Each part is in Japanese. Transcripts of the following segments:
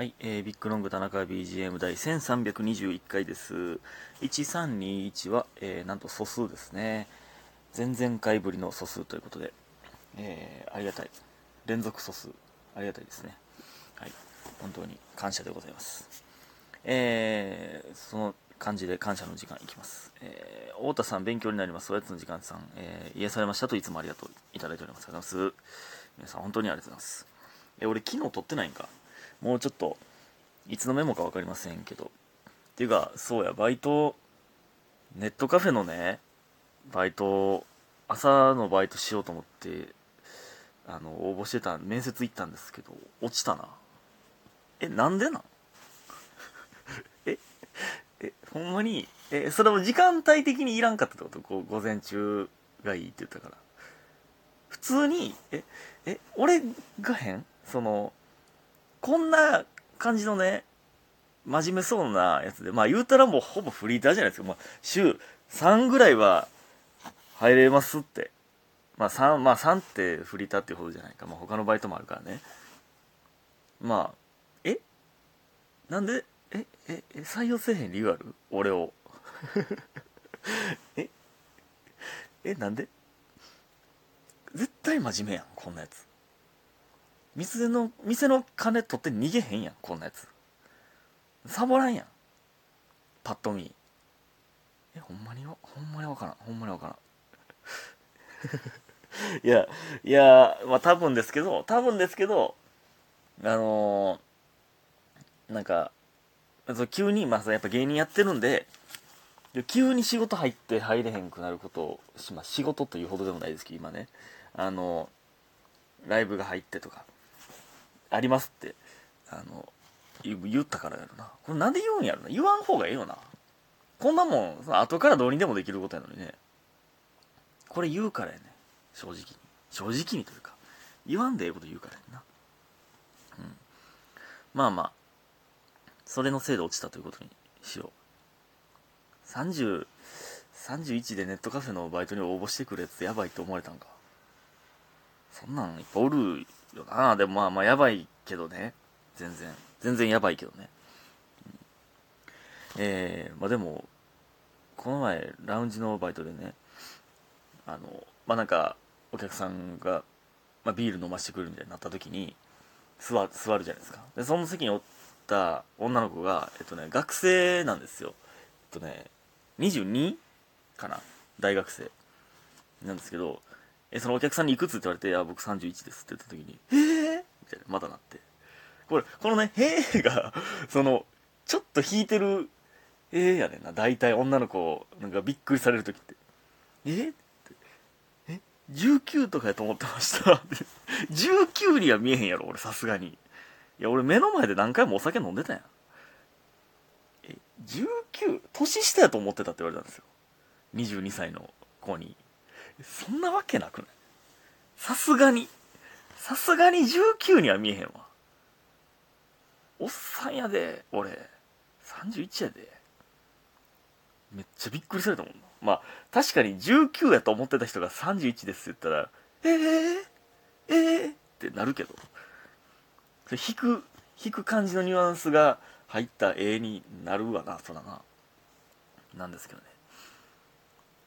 はい、えー、ビッグロング田中 BGM 第1321回です。1321は、えー、なんと素数ですね。前々回ぶりの素数ということで、えー、ありがたい。連続素数、ありがたいですね。はい、本当に感謝でございます。えー、その感じで感謝の時間いきます。えー、太田さん、勉強になります。おやつの時間さん、えー、癒されましたといつもありがとういただいております。ありがとうございます。皆さん、本当にありがとうございます。えー、俺、昨日撮ってないんか？もうちょっと、いつのメモか分かりませんけど。っていうか、そうや、バイト、ネットカフェのね、バイト、朝のバイトしようと思って、あの、応募してた、面接行ったんですけど、落ちたな。え、なんでなん？え、え、ほんまに、え、それも時間帯的にいらんかったってこと？こう、午前中がいいって言ったから。普通に、え、え、俺が変その、こんな感じのね、真面目そうなやつで、まあ言うたらもうほぼフリーターじゃないですか。まあ週3ぐらいは入れますって。まあ3、まあ3ってフリーターっていうほどじゃないか。まあ他のバイトもあるからね。まあ、え？なんで、え、え、え？採用せえへん理由ある？俺を。え？え、なんで？絶対真面目やん、こんなやつ。店の、店の金取って逃げへんやん、こんなやつ。サボらんやん。パッと見。え、ほんまに、ほんまにわからん。ほんまにわからん。いや、いや、まあ多分ですけど、多分ですけど、あのーなんか、そ急に、まあやっぱ芸人やってるんで、で急に仕事入って入れへんくなることをし、まあ仕事というほどでもないですけど、今ね。あのライブが入ってとか、ありますって、あの、言ったからやろな。これなんで言うんやろな。言わん方がええよな。こんなもん、後からどうにでもできることやのにね。これ言うからやね。正直に。正直にというか。言わんでええこと言うからやな。うん。まあまあ、それのせいで落ちたということにしよう。30、31でネットカフェのバイトに応募してくるやつやばいって思われたんか。そんなんいっぱいおるよな。でもまあまあやばいけどね。全然。全然やばいけどね。うんえー、まあでも、この前、ラウンジのバイトでね、あの、まあなんか、お客さんが、まあビール飲ましてくれるみたいになった時に、座座るじゃないですか。で、その席におった女の子が、えっとね、学生なんですよ。えっとね、22? かな大学生。なんですけど、え、そのお客さんにいくつって言われて、あ、僕31ですって言った時に、えーみたいな、またなって。これ、このね、へーが、その、ちょっと引いてる、えーやねんな。大体女の子、なんかびっくりされる時って。え？ーってえ ?19 とかやと思ってました。って19には見えへんやろ、俺、さすがに。いや、俺目の前で何回もお酒飲んでたやん。え、19? 年下やと思ってたって言われたんですよ。22歳の子に。そんなわけなくない？さすがに。さすがに19には見えへんわ。おっさんやで、俺。31やで。めっちゃびっくりされたもんな。まあ、確かに19やと思ってた人が31ですって言ったら、えー、えー、ってなるけど。それ引く、引く感じのニュアンスが入った絵になるわな、そらな。なんですけどね。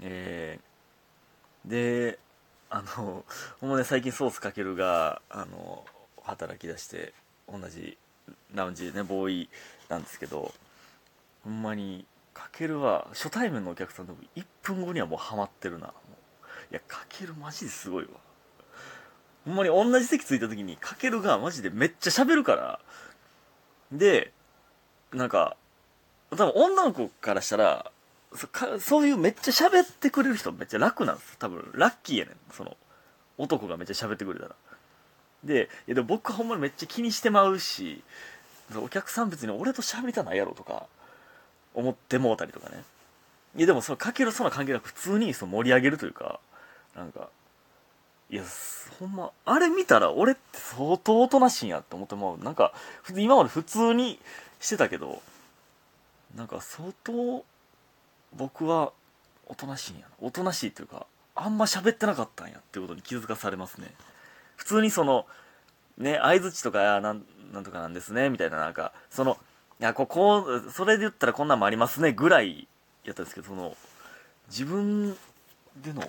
えー、で、あの、ほんまね、最近ソースかけるが、あの、働き出して、同じラウンジでね、ボーイなんですけど、ほんまに、かけるは、初対面のお客さんでも1分後にはもうハマってるな。いや、かけるマジですごいわ。ほんまに同じ席ついた時に、かけるがマジでめっちゃ喋るから、で、なんか、多分女の子からしたら、そかそういうめっちゃ喋ってくれる人めっちゃ楽なんです。多分ラッキーやねん。その男がめっちゃ喋ってくれたら。でいやでも僕はほんまにめっちゃ気にしてまうしお客さん別に俺と喋りたないやろとか思ってもうたりとかね。いやでもそのかけるそんな関係なく普通にその盛り上げるというかなんかいやほんまあれ見たら俺って相当おとなしいんやって思ってもうなんか今まで普通にしてたけどなんか相当僕はおとなしいんやおとなしいっていうかあんま喋ってなかったんや。っていうことに気づかされますね。普通にそのね、相づちとか、なん、なんとかなんですね、みたいな、なんか、その、いや、ここ、それで言ったらこんなんもありますね、ぐらいやったんですけど、その、自分での、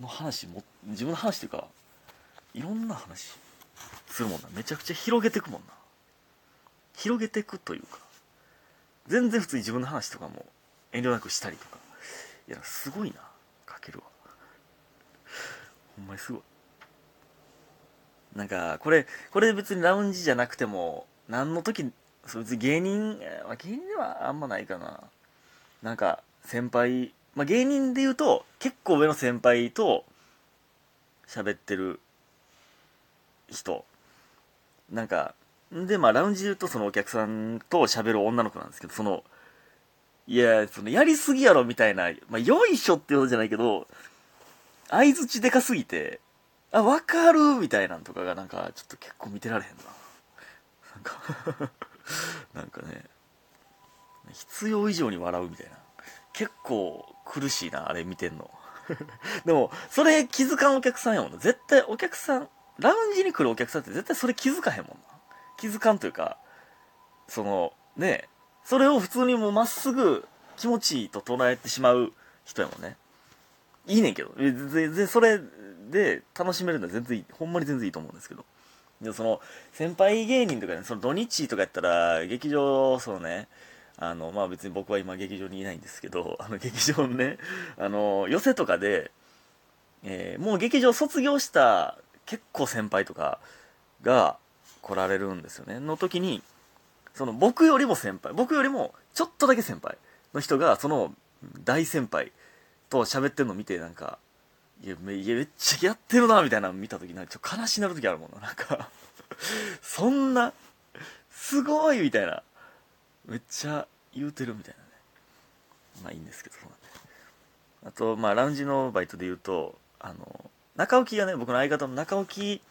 の話も、自分の話っていうか、いろんな話するもんな。めちゃくちゃ広げてくもんな。広げてくというか、全然普通に自分の話とかも遠慮なくしたりとか。いや、すごいな、かけるわ。ほんまにすごい。なんか、これ、これ別にラウンジじゃなくても、何の時、そいつ芸人、まあ、芸人ではあんまないかな。なんか、先輩、まあ、芸人で言うと、結構上の先輩と喋ってる人。なんか、で、まあ、ラウンジで言うと、そのお客さんと喋る女の子なんですけど、その、いや、その、やりすぎやろみたいな、まあ、よいしょってことじゃないけど、相づちでかすぎて、あ、わかるみたいなんとかがなんか、ちょっと結構見てられへんな。なんか なんかね、必要以上に笑うみたいな。結構苦しいな、あれ見てんの。でも、それ気づかんお客さんやもんな。絶対お客さん、ラウンジに来るお客さんって絶対それ気づかへんもんな。気づかんというか、その、ね、それを普通にもうまっすぐ気持ちいいと捉えてしまう人やもんね。いいねんけど。全然それで楽しめるのは全然いい。ほんまに全然いいと思うんですけど。でその、先輩芸人とかね、その土日とかやったら、劇場、そうね、あの、まあ別に僕は今劇場にいないんですけど、あの劇場のね、あの、寄せとかで、えー、もう劇場卒業した結構先輩とかが来られるんですよね。の時に、その僕よりも先輩、僕よりもちょっとだけ先輩の人が、その大先輩と喋ってるのを見て、なんか、いや、めっちゃやってるな、みたいなの見た時なんかちょっと悲しなる時あるもんな。なんかそんな、すごいみたいな。めっちゃ言うてるみたいなね。まあいいんですけど、そうなんで。あと、まあラウンジのバイトで言うと、あの、中置きがね、僕の相方の中置き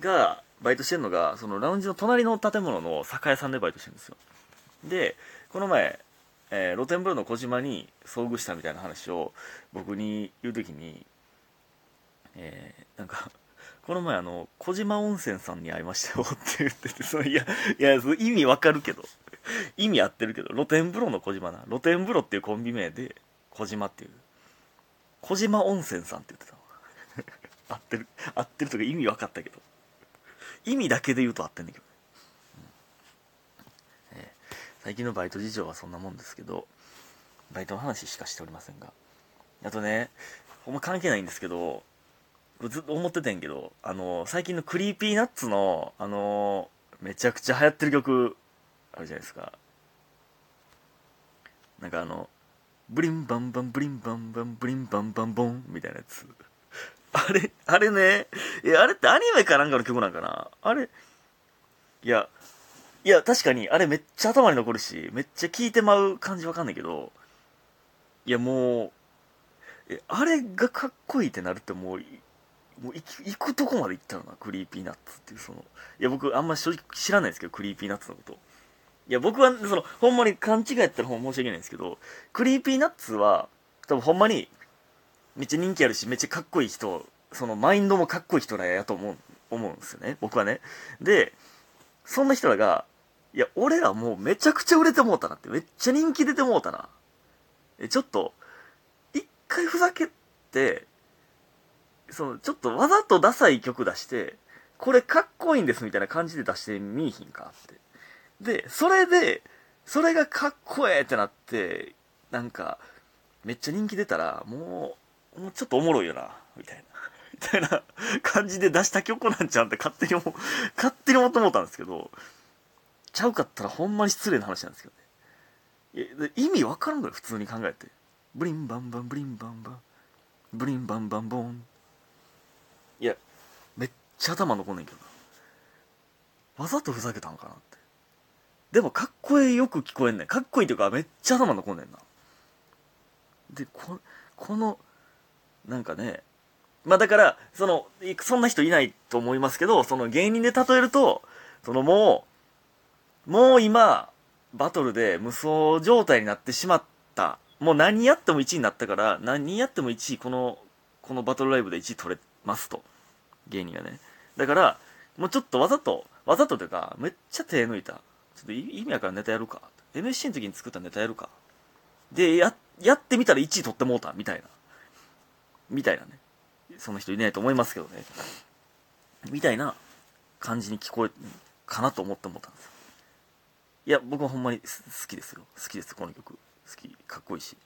がバイトしてるのが、そのラウンジの隣の建物の酒屋さんでバイトしてるんですよ。で、この前、えー、露天風呂の小島に遭遇したみたいな話を僕に言うときに、えー、なんか、この前あの、小島温泉さんに会いましたよ って言ってて、そのいや、いや、意味わかるけど、意味合ってるけど、露天風呂の小島な。露天風呂っていうコンビ名で、小島っていう。小島温泉さんって言ってた 合ってる、合ってるとか意味分かったけど。意味だけで言うと合ってんだけど。うん、えー、最近のバイト事情はそんなもんですけど、バイトの話しかしておりませんが。あとね、ほんま関係ないんですけど、ずっと思っててんけど、あの、最近の Creepy Nuts の、あの、めちゃくちゃ流行ってる曲、あるじゃないですか。なんかあの、ブリンバンバンブリンバンバンブリンバンバンボンみたいなやつ。あれ、あれね、いや、あれってアニメかなんかの曲なんかな？あれ、いや、いや、確かに、あれめっちゃ頭に残るし、めっちゃ聴いてまう感じわかんないけど、いや、もう、え、あれがかっこいいってなるってもう、もう行くとこまで行ったのな、 Creepy Nutsっていう、その、いや、僕あんま正直知らないですけど、 Creepy Nutsのこと。いや、僕は、その、ほんまに勘違いやったら申し訳ないんですけど、 Creepy Nutsは、多分ほんまに、めっちゃ人気あるし、めっちゃかっこいい人、そのマインドもかっこいい人らやと思う、思うんですよね。僕はね。で、そんな人らが、いや、俺らもうめちゃくちゃ売れてもうたなって、めっちゃ人気出てもうたな。え、ちょっと、一回ふざけて、その、ちょっとわざとダサい曲出して、これかっこいいんですみたいな感じで出してみいひんかって。で、それで、それがかっこええってなって、なんか、めっちゃ人気出たら、もう、もうちょっとおもろいよな、みたいな。みたいな感じで出した曲なんちゃうんって勝手に思、勝手に思って思ったんですけど、ちゃうかったらほんまに失礼な話なんですけどね。意味わからんのよ、普通に考えて。ブリンバンバン、ブリンバンバン、ブリンバンバンボン。いや、めっちゃ頭残んねんけどな。わざとふざけたんかなって。でもかっこいいよく聞こえんねん。かっこいいというかめっちゃ頭残んねんな。で、こ、この、なんかね、まあだから、その、そんな人いないと思いますけど、その芸人で例えると、そのもう、もう今、バトルで無双状態になってしまった。もう何やっても1位になったから、何やっても1位、この、このバトルライブで1位取れますと。芸人がね。だから、もうちょっとわざとわざとというかめっちゃ手抜いたちょっと意味やからネタやるか NSC の時に作ったネタやるかでややってみたら1位取ってもうたみたいなみたいなねその人いないと思いますけどね。みたいな感じに聞こえかなと思って思ったんですいや僕はほんまに好きですよ。好きですこの曲。好きかっこいいし。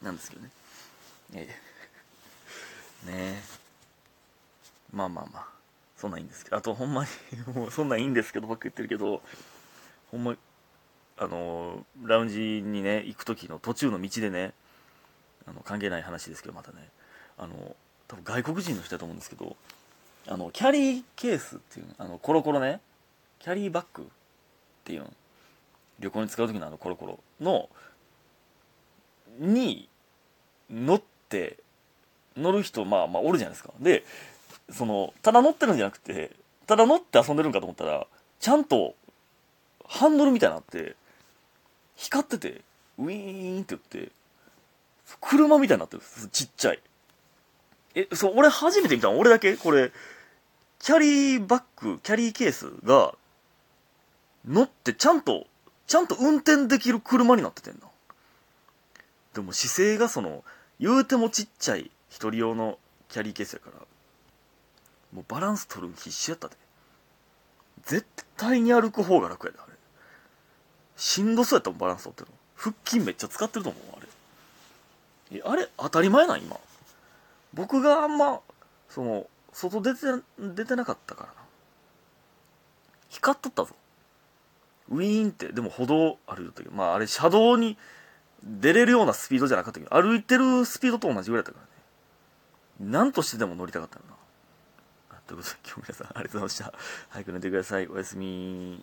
なんですけどね。ええ。ねえ。まあまあまあ。そんなんいいんですけど。あとほんまに もうそんなんいいんですけどばっか言ってるけど。ほんまあのラウンジにね行く時の途中の道でねあの関係ない話ですけどまたね。あの多分外国人の人だと思うんですけどあのキャリーケースっていうあのコロコロね。キャリーバッグっていうの旅行に使う時のあのコロコロのに乗って乗る人まあまあおるじゃないですか。でそのただ乗ってるんじゃなくてただ乗って遊んでるんかと思ったらちゃんとハンドルみたいになって光っててウィーンって言って車みたいになってるちっちゃい。えそう俺初めて見たの。俺だけ？これキャリーバッグキャリーケースが乗ってちゃんとちゃんと運転できる車になっててんな。でも姿勢がその言うてもちっちゃい一人用のキャリーケースやからもうバランス取る必死やったで。絶対に歩く方が楽やであれ。しんどそうやったもんバランス取ってるの。腹筋めっちゃ使ってると思うあれえあれ？当たり前なん？今。僕があんまその外出て出てなかったからな。光っとったぞ。ウィーンって。でも歩道歩いとったけど。まああれ車道に出れるようなスピードじゃなかったけど。歩いてるスピードと同じぐらいだったからね。何としてでも乗りたかったよな。ということで今日皆さんありがとうございました。早く寝てください。おやすみ